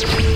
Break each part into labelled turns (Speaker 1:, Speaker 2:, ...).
Speaker 1: Peace.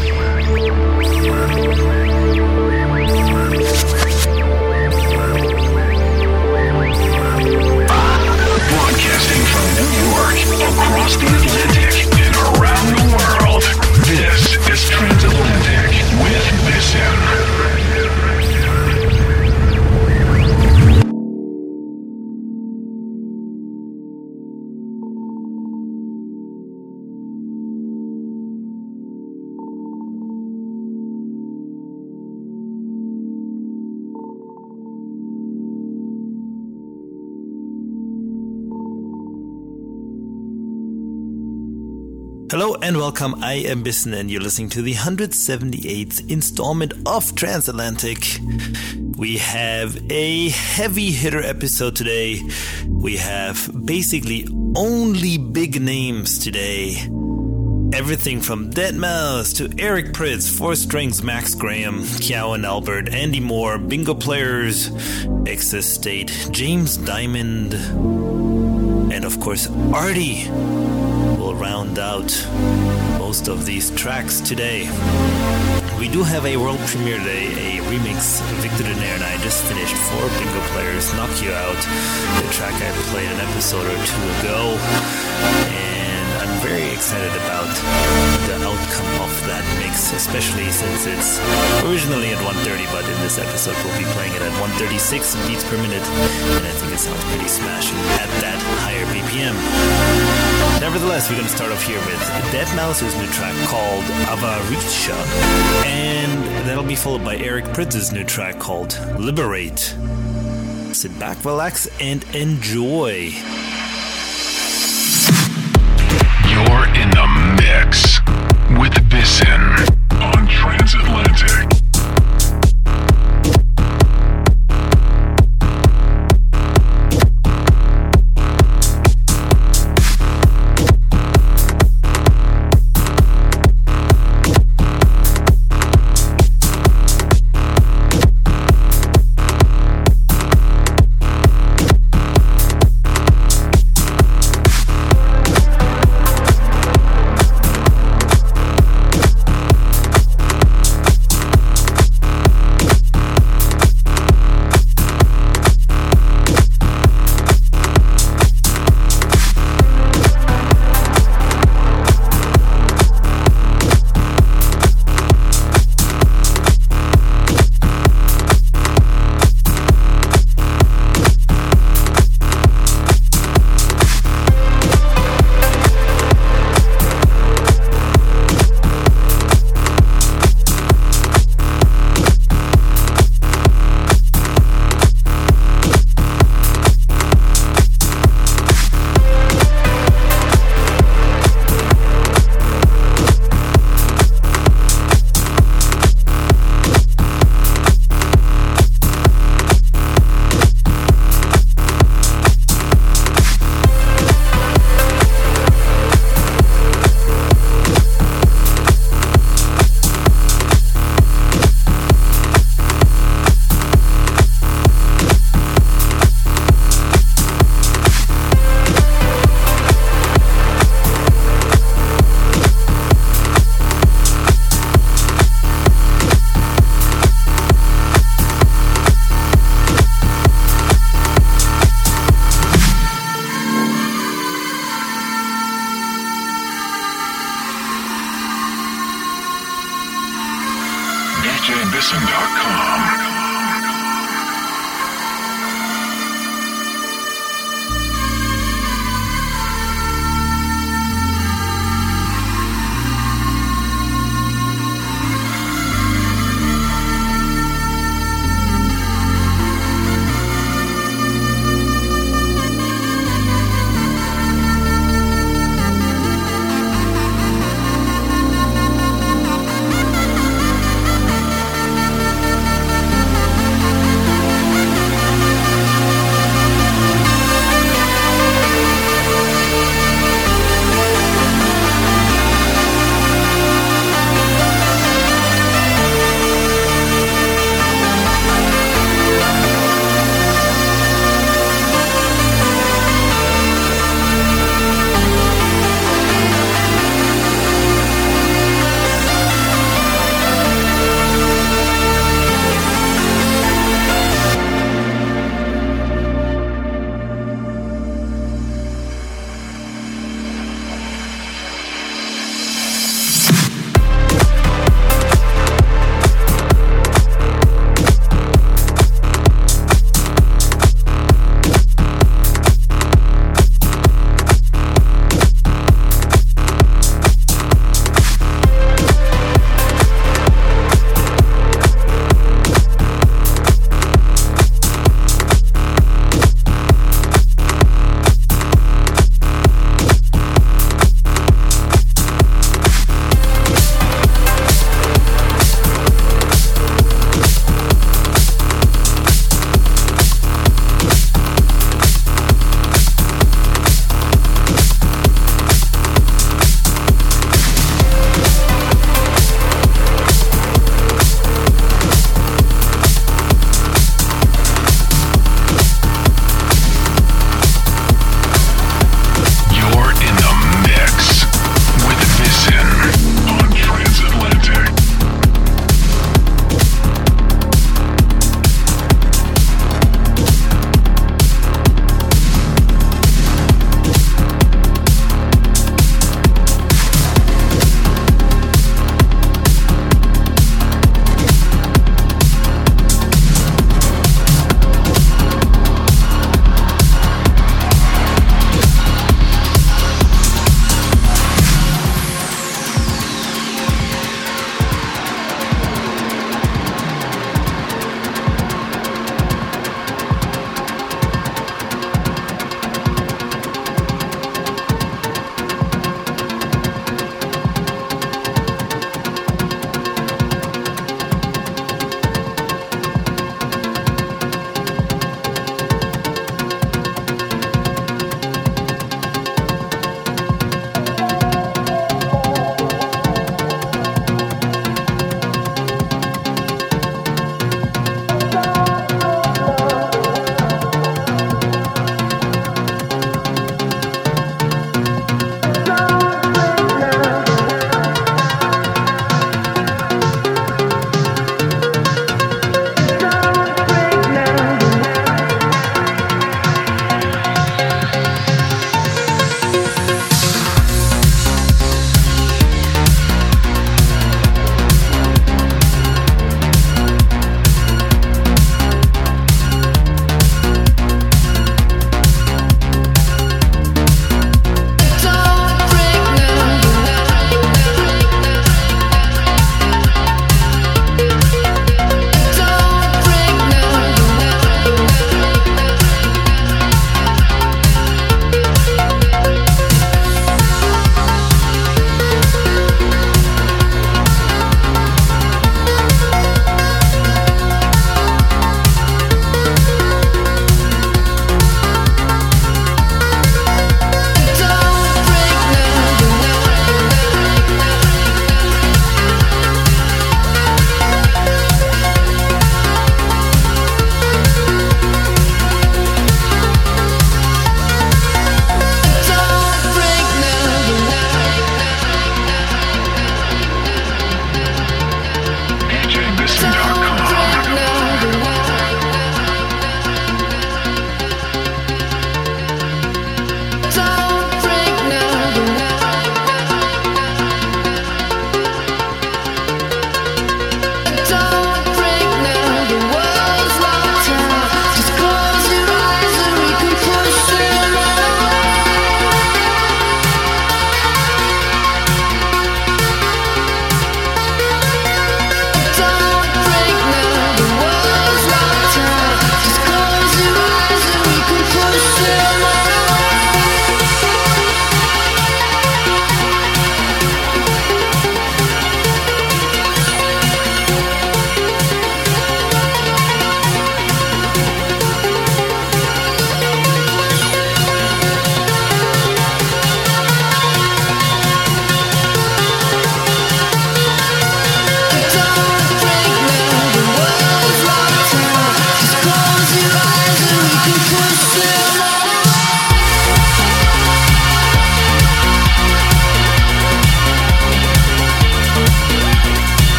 Speaker 1: Hello and welcome. I am Bissen and you're listening to the 178th installment of Transatlantic. We have a heavy hitter episode today. We have basically only big names today. Everything from Deadmau5 to Eric Prydz, Four Strings, Max Graham, Kyau and Albert, Andy Moore, Bingo Players, Excess State, James Diamond, and of course Arty round out most of these tracks today. We do have a world premiere today, a remix. Victor Danair and I just finished for Bingo Players Knock You Out, the track I played an episode or two ago. And I'm very excited about the outcome of that mix, especially since it's originally at 130, but in this episode we'll be playing it at 136 beats per minute, and I think it sounds pretty smashing at that higher BPM. Nevertheless, we're going to start off here with Deadmau5's new track called Avaritia, and that'll be followed by Eric Prydz's new track called Liberate. Sit back, relax, and enjoy.
Speaker 2: You're in the mix with Bissen on Transatlantic.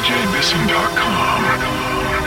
Speaker 3: DJBisson.com.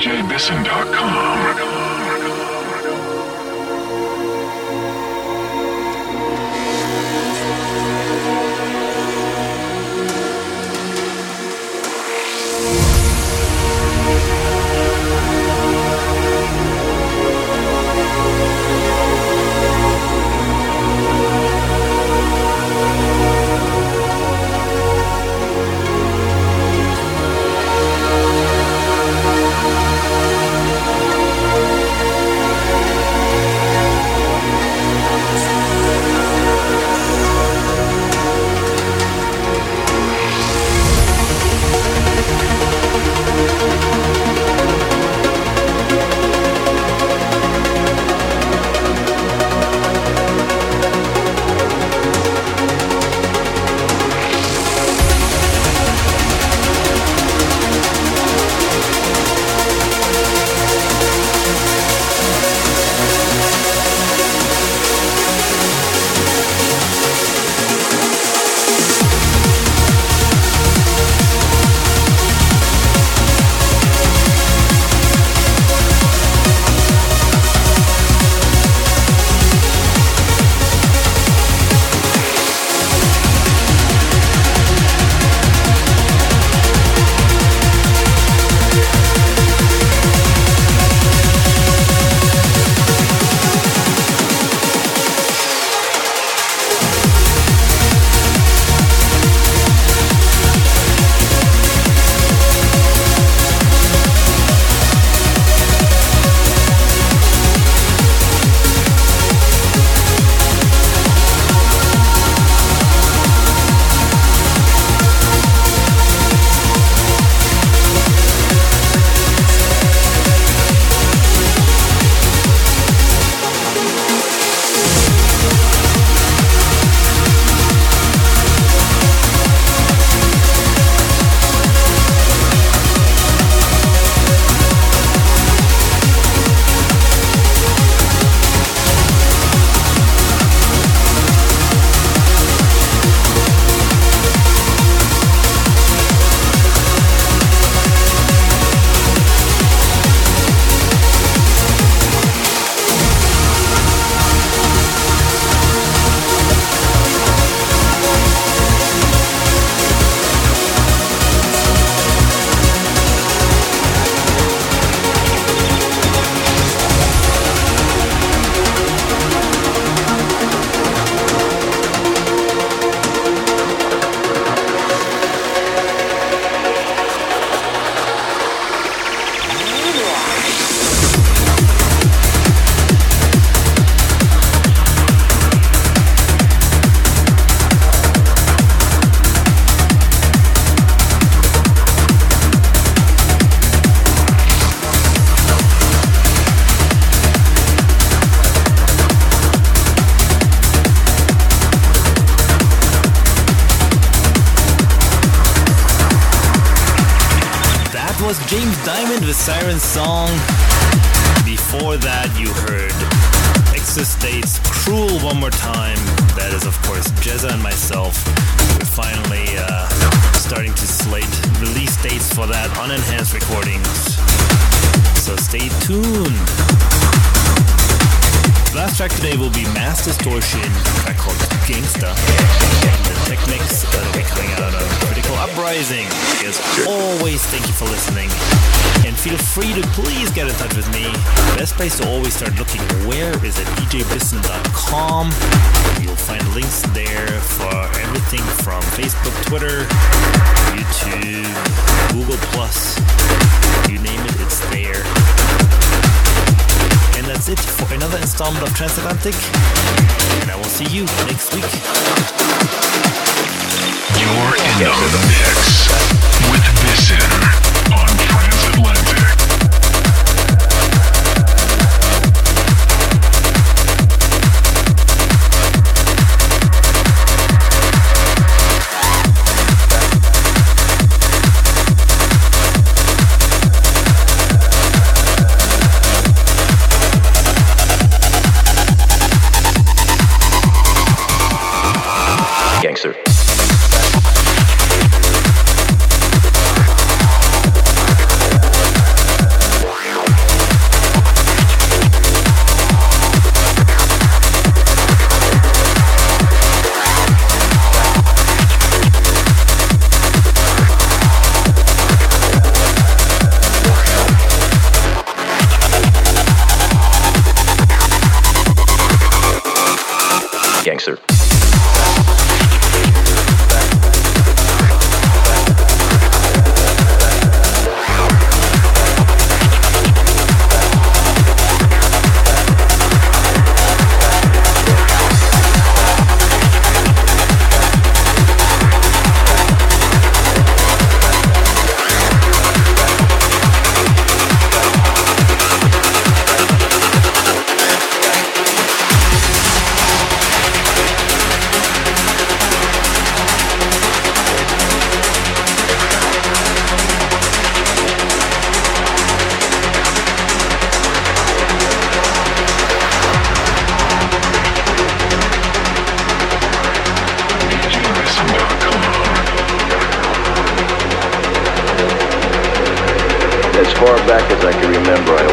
Speaker 2: djbisson.com.
Speaker 1: Siren Song. Before that, you heard Exostate's Cruel One More Time. That is, of course, Jezza and myself. We're finally uh, starting to slate release dates for that on enhanced recordings. So stay tuned. Last track today will be Mass Distortion, track called Gangsta. Technics be coming out of Critical Uprising. As always, thank you for listening and feel free to please get in touch with me. Best place to always start looking where is at djbisson.com. You'll find links there for everything from Facebook, Twitter, YouTube, Google Plus, you name it, it's there. That's it for another installment of Transatlantic. And I will see you next week.
Speaker 2: You're in the mix with Bisson.
Speaker 3: Gangster.
Speaker 4: As far back